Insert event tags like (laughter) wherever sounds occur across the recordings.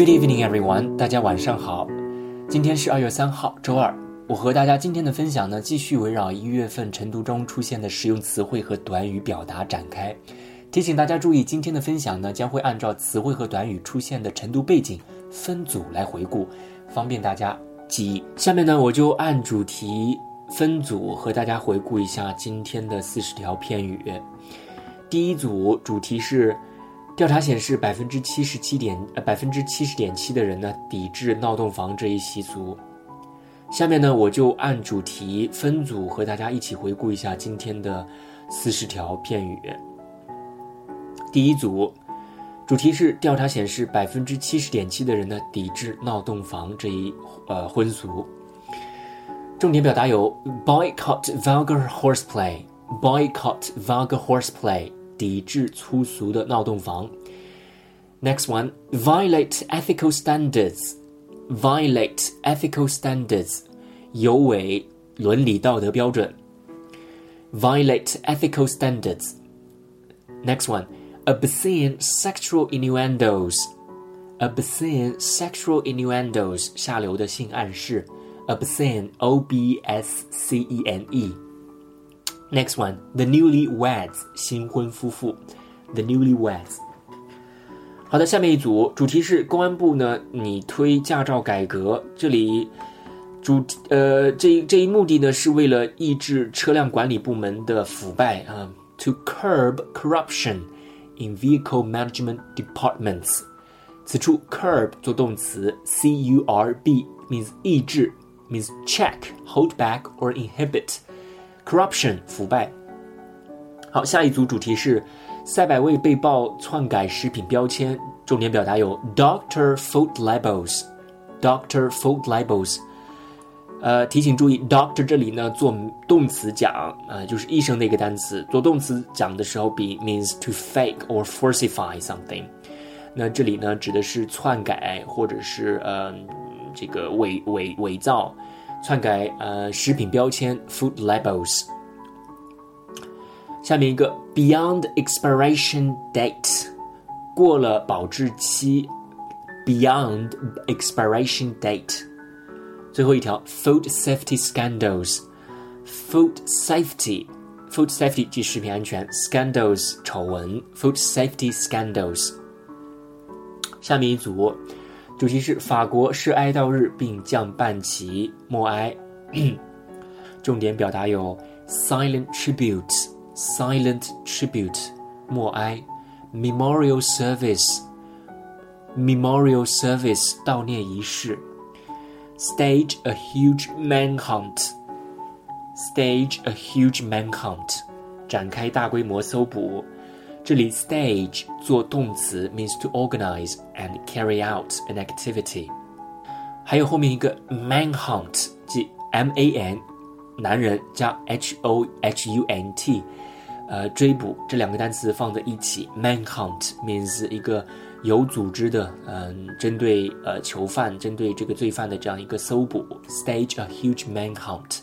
Good evening, everyone. 大家晚上好。今天是二月三号，周二。我和大家今天的分享呢，继续围绕一月份晨读中出现的实用词汇和短语表达展开。提醒大家注意，今天的分享呢，将会按照词汇和短语出现的晨读背景分组来回顾，方便大家记忆。下面呢，我就按主题分组和大家回顾一下今天的四十条片语。第一组主题是，调查显示百分之七十七点呃百分之七十点七的人呢抵制闹洞房这一习俗。下面呢，我就按主题分组和大家一起回顾一下今天的四十条片语。第一组主题是调查显示百分之七十点七的人呢抵制闹洞房这一呃婚俗。重点表达有 boycott vulgar horseplay，boycott vulgar horseplay，抵制粗俗的闹洞房。Next one, violate ethical standards, violate ethical standards，有违伦理道德标准。Violate ethical standards. Next one obscene sexual innuendos, obscene sexual innuendos 下流的性暗示，obscene o b s c e n e。 Next one, the newlyweds 新婚夫妇，the newlyweds。好的，下面一组主题是公安部呢拟推驾照改革，这里主呃这这一目的呢是为了抑制车辆管理部门的腐败啊，to curb corruption。in vehicle management departments。此处 curb 做动词，c u r b means 抑制，means check, hold back or inhibit。 Corruption 腐败。好，下一组主题是赛百味被曝篡改食品标签，重点表达有 Doctor Food Labels。Doctor Food Labels 呃，提醒注意，doctor 这里呢做动词讲，呃，就是医生的一个单词。做动词讲的时候，，be means to fake or falsify something。那这里呢指的是篡改或者是呃这个伪伪伪造、篡改呃食品标签 food labels。下面一个 beyond expiration date，过了保质期，beyond expiration date。最后一条，food safety scandals，food safety，food safety 即食品安全，scandals 丑闻，food safety scandals。下面一组 主题是法国设哀悼日并降半旗默哀，重点表达有 silent tribute，silent tribute 默哀，memorial service，memorial service 悼念仪式。stage a huge manhunt. Stage a huge manhunt，展开大规模搜捕。这里 stage 做动词 means to organize and carry out an activity。还有后面一个 manhunt，即 M A N，男人加 H O H U N T，呃，追捕这两个单词放在一起，manhunt means 一个。有组织的，嗯，针对呃囚犯，针对这个罪犯的这样一个搜捕，stage a huge manhunt。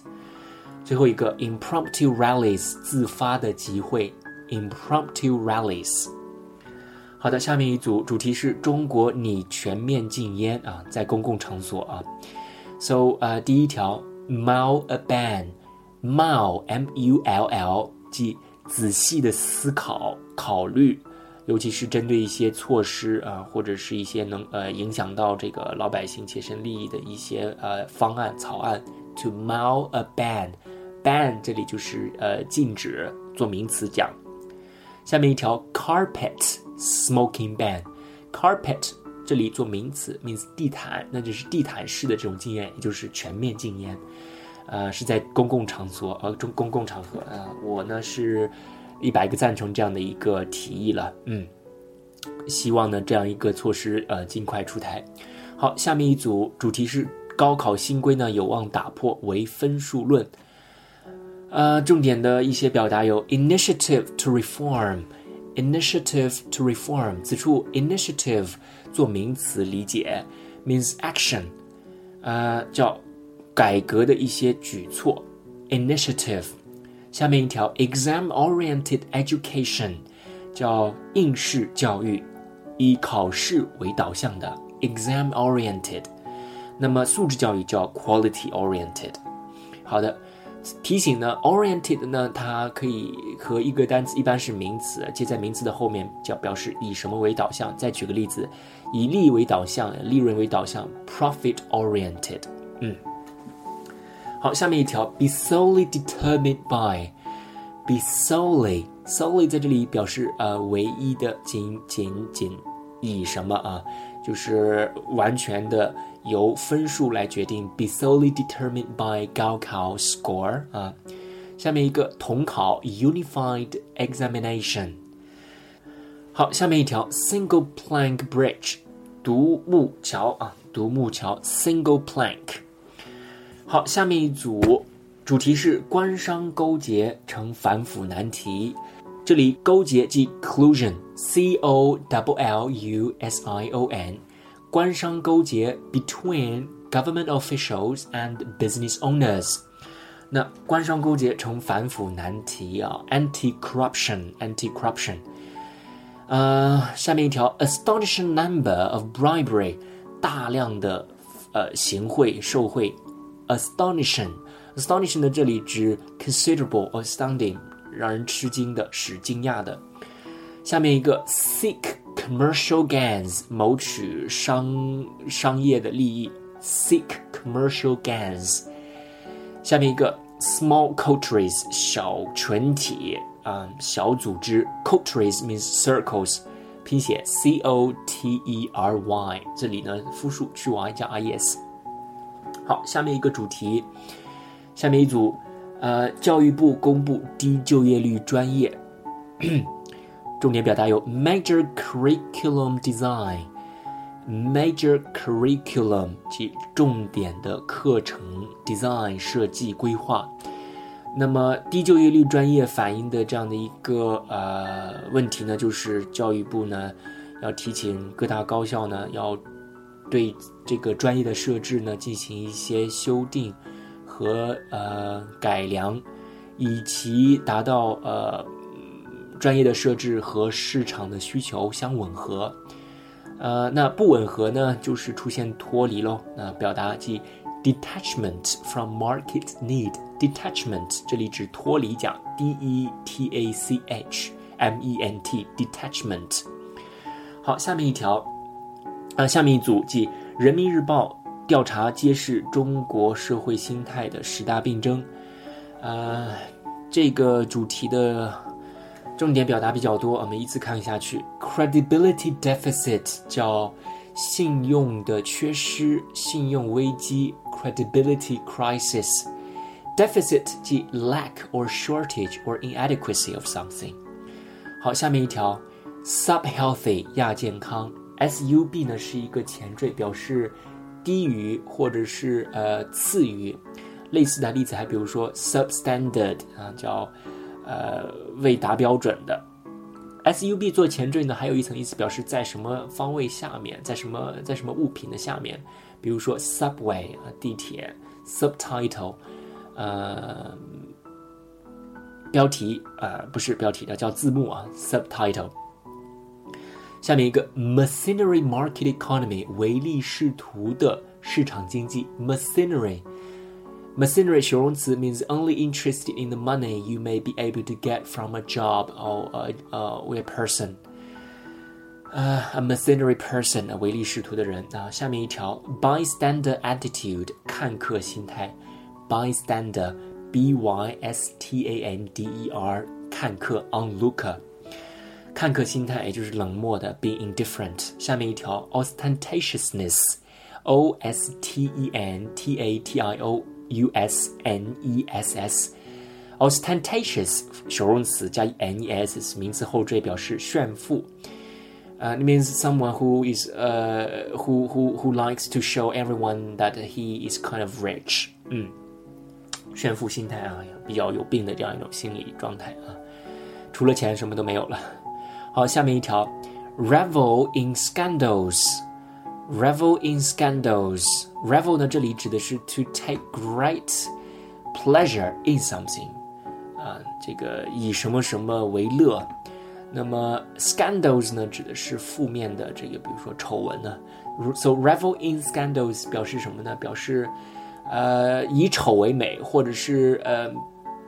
最后一个 impromptu rallies，自发的集会 ，impromptu rallies。好的，下面一组主题是中国拟全面禁烟啊，在公共场所啊。So 呃，第一条，mull a ban，mull m u l l，即仔细的思考、考虑。尤其是针对一些措施啊，或者是一些能呃影响到这个老百姓切身利益的一些呃方案草案，to mull a ban，ban 这里就是呃禁止做名词讲。下面一条 carpet smoking ban，carpet 这里做名词 means 地毯，那就是地毯式的这种禁烟，也就是全面禁烟。呃，是在公共场所呃中公共场合啊，我呢是。一百个赞成这样的一个提议了，嗯，希望呢这样一个措施呃尽快出台。好，下面一组主题是高考新规呢有望打破唯分数论，呃，重点的一些表达有 initiative to reform，initiative to reform，此处 initiative 做名词理解 means action，呃，叫改革的一些举措 initiative。下面一条，exam-oriented education，叫应试教育，以考试为导向的 exam oriented，那么素质教育叫 quality oriented。好的， 提醒呢，oriented 呢，它可以和一个单词一般是名词，接在名词的后面，叫表示以什么为导向。再举个例子，以利益为导向，利润为导向，profit oriented。嗯。好，下面一条，be solely determined by，be solely，solely 在这里表示呃唯一的，仅仅仅以什么啊？就是完全的由分数来决定，be solely determined by 高考 score 啊。下面一个统考，unified examination。好，下面一条，single plank bridge，独木桥啊，独木桥，single plank。好，下面一组主题是官商勾结成反腐难题。这里勾结即 collusion，c o w l u s i o n， 官商勾结 between government officials and business owners。那官商勾结成反腐难题啊，anti-corruption，anti-corruption。呃，下面一条，astonishing number of bribery，大量的呃行贿受贿。astonishing，astonishing 的这里指 considerable or astounding，让人吃惊的，使惊讶的。下面一个 seek commercial gains，谋取商商业的利益，seek commercial gains。下面一个 small coteries，小群体啊，小组织，coteries means circles，拼写 c o t e r y，这里呢复数去 y 加 i s。好，下面一个主题，下面一组，呃，教育部公布低就业率专业，重点表达有 major curriculum design，major curriculum 即重点的课程 design 设计规划。那么低就业率专业反映的这样的一个呃问题呢，就是教育部呢要提醒各大高校呢要。对这个专业的设置呢进行一些修订和呃改良，以及达到呃专业的设置和市场的需求相吻合。呃，那不吻合呢，就是出现脱离喽。那表达即 detachment from market need。detachment 这里指脱离，讲 d e t a c h m e n t detachment。好，下面一条。啊，下面一组即《人民日报》调查揭示中国社会心态的十大病症。呃，这个主题的重点表达比较多，我们依次看下去。Credibility deficit 叫信用的缺失、信用危机。Credibility crisis deficit 即 lack or shortage or inadequacy of something。好，下面一条，subhealthy 亚健康。sub 呢是一个前缀，表示低于或者是呃次于。类似的例子还比如说 substandard 啊，叫呃未达标准的。sub 做前缀呢，还有一层意思，表示在什么方位下面，在什么在什么物品的下面。比如说 subway 啊，地铁。subtitle 呃标题呃不是标题的，叫字幕啊，subtitle。下面一个 mercenary market economy 唯利是图的市场经济 mercenary mercenary 形容词 means only interested in the money you may be able to get from a job or a, uh, with a person 呃、uh, a mercenary person 唯利是图的人啊。下面一条 bystander attitude 看客心态 bystander b y s t a n d e r 看客 onlooker 看客心态，也就是冷漠的，be indifferent。下面一条，ostentatiousness，o s t e n t a t i o u s n e s s，ostentatious 形容词加 n e s 名词后缀表示炫富。Uh, it means someone who is uh who who who likes to show everyone that he is kind of rich. 嗯，炫富心态啊，比较有病的这样一种心理状态啊，除了钱什么都没有了。好，下面一条，revel in Revel in scandals，revel 呢，这里指的是 to take great pleasure in something，啊，这个以什么什么为乐。那么 scandals 呢，指的是负面的这个，比如说丑闻呢。So revel in scandals 表示什么呢？表示呃以丑为美，或者是呃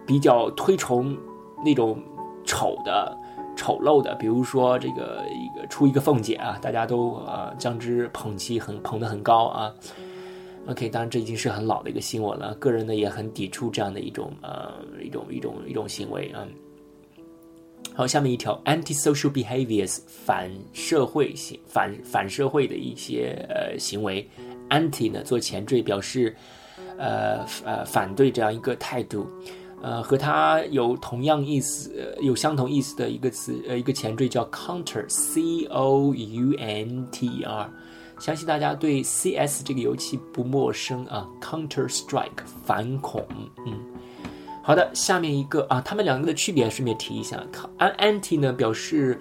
比较推崇那种丑的、丑陋的。比如说这个一个出一个凤姐啊，大家都呃将之捧起很捧得很高啊。OK，当然这已经是很老的一个新闻了。个人呢也很抵触这样的一种呃一种一种一种行为啊。好，下面一条 anti-social behaviors 反社会行反反社会的一些呃行为，anti 呢做前缀表示呃呃反对这样一个态度，呃和它有同样意思有相同意思的一个词呃一个前缀叫 counter，c o u n t e r，相信大家对 C S 这个游戏不陌生啊，Counter Strike 反恐，嗯。好的，下面一个啊，他们两个的区别顺便提一下，anti 呢表示，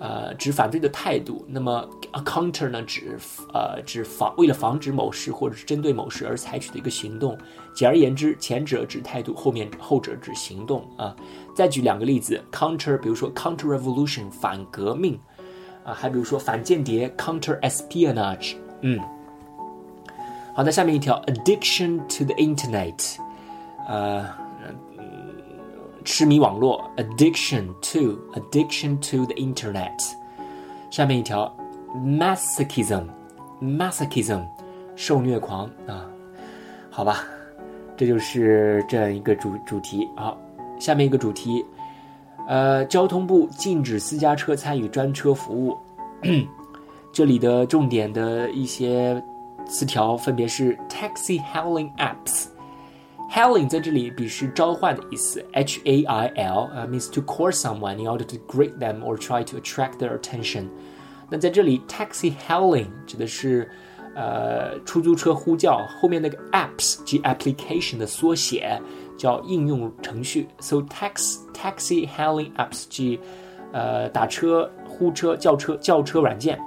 呃，指反对的态度，那么 a counter 呢指呃指防为了防止某事或者是针对某事而采取的一个行动。简而言之，前者指态度，后面后者指行动啊。再举两个例子，counter，比如说 counter revolution 反革命啊，还比如说反间谍 counter espionage，嗯。好的，下面一条 addiction to the internet，呃。痴迷网络，addiction to addiction to the internet。下面一条，masochism，masochism，受虐狂啊，好吧，这就是这样一个主主题。好，下面一个主题，呃，交通部禁止私家车参与专车服务。这里的重点的一些词条分别是 taxi hailing apps。Hailing 在这里表示召唤的意思，H A I L 啊，means to call someone in order to greet them or try to attract their attention。那在这里，taxi hailing 指的是呃出租车呼叫，后面那个 apps 即 application 的缩写叫应用程序。So tax taxi hailing apps 即呃打车、呼车、叫车、叫车软件。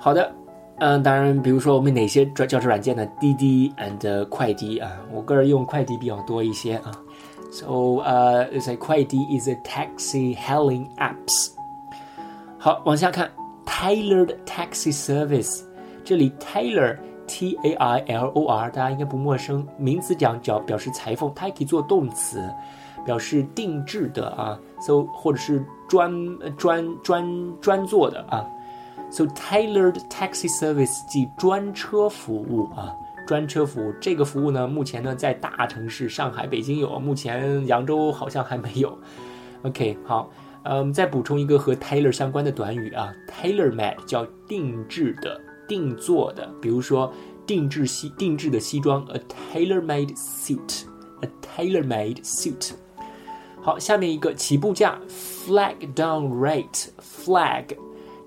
好的。 嗯，当然，比如说我们哪些叫车软件呢？滴滴 and 快滴啊，我个人用快滴比较多一些啊。So 呃，say 快滴 is a taxi hailing apps。好，往下看，tailored taxi service。这里 tailor T A I L O R 大家应该不陌生，名词讲叫表示裁缝，它也可以做动词，表示定制的啊。So 或者是专专专专做的啊。So tailored taxi service 即专车服务啊，专车服务这个服务呢，目前呢在大城市上海、北京有，目前扬州好像还没有。OK，好，嗯，再补充一个和 tailor 相关的短语啊，tailor made 叫定制的、定做的，比如说定制西、定制的西装，a tailor made suit，a tailor made suit。好，下面一个起步价，flag down rate，flag。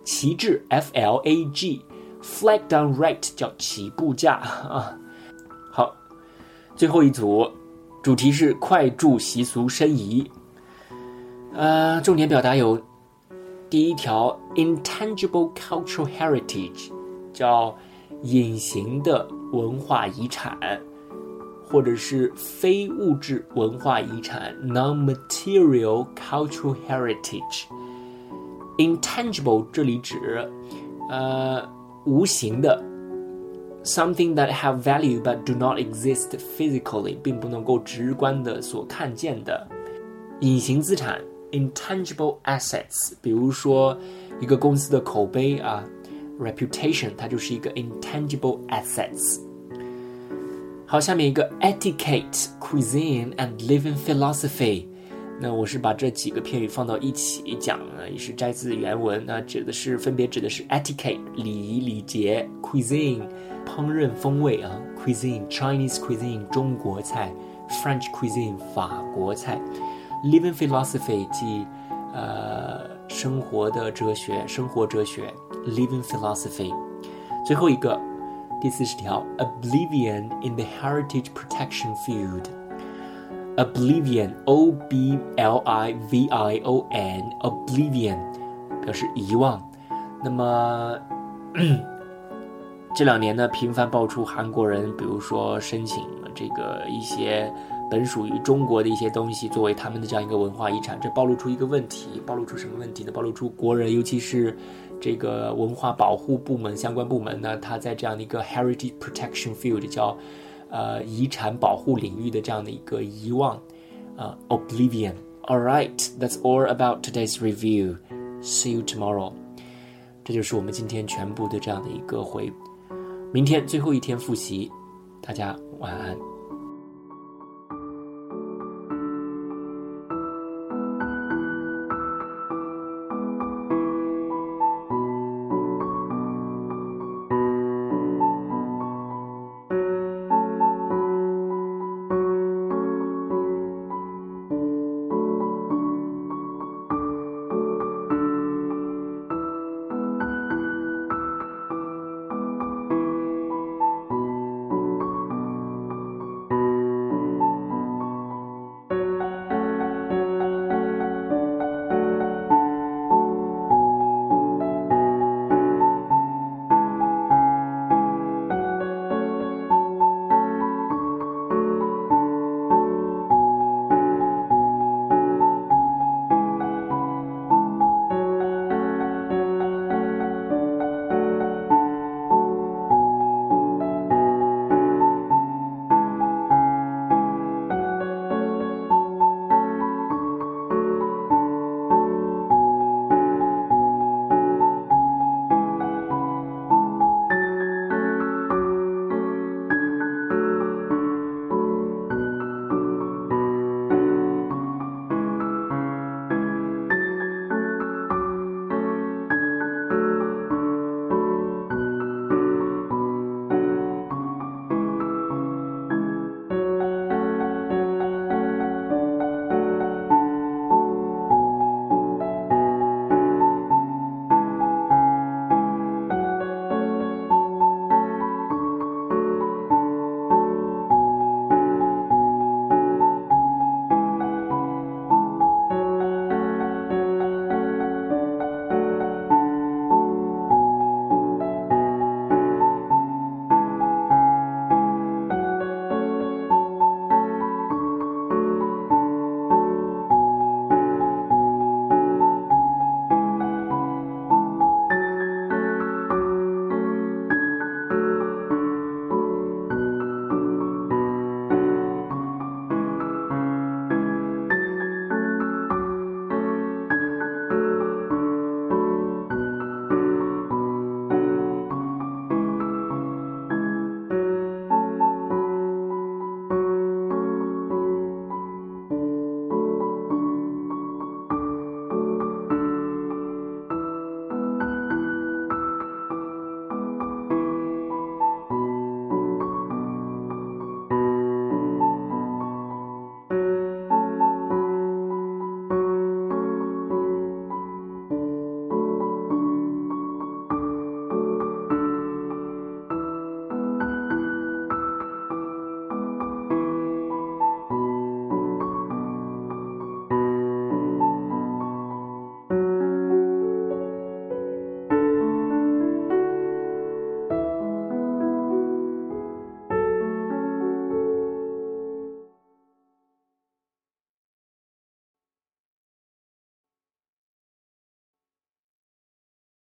旗帜 F L A G，flag down right 叫起步价啊。好，最后一组主题是快铸习俗申遗。呃，重点表达有第一条 intangible cultural heritage，叫隐形的文化遗产，或者是非物质文化遗产 non-material cultural heritage。Intangible 这里指，呃，无形的，something that have value but do not exist physically，并不能够直观的所看见的，隐形资产，intangible assets。比如说一个公司的口碑啊，reputation，它就是一个 intangible assets。好，下面一个 etiquette，cuisine and living philosophy。 那我是把这几个片语放到一起讲呢，也是摘自原文。那指的是分别指的是 etiquette 礼仪礼节，cuisine 烹饪风味啊，cuisine Chinese cuisine 中国菜，French cuisine 法国菜，living philosophy 即呃生活的哲学，生活哲学，living philosophy。最后一个第四十条，oblivion in the heritage protection field。Oblivion，O B L I V I O N，Oblivion 表示遗忘。那么 (clears throat) 这两年呢，频繁爆出韩国人，比如说申请这个一些本属于中国的一些东西作为他们的这样一个文化遗产，这暴露出一个问题，暴露出什么问题呢？暴露出国人，尤其是这个文化保护部门相关部门呢，他在这样的一个 heritage protection field 叫呃遗产保护领域的这样的一个遗忘，呃 oblivion。All right, that's all about today's review. See you tomorrow. 这就是我们今天全部的这样的一个回。明天最后一天复习，大家晚安。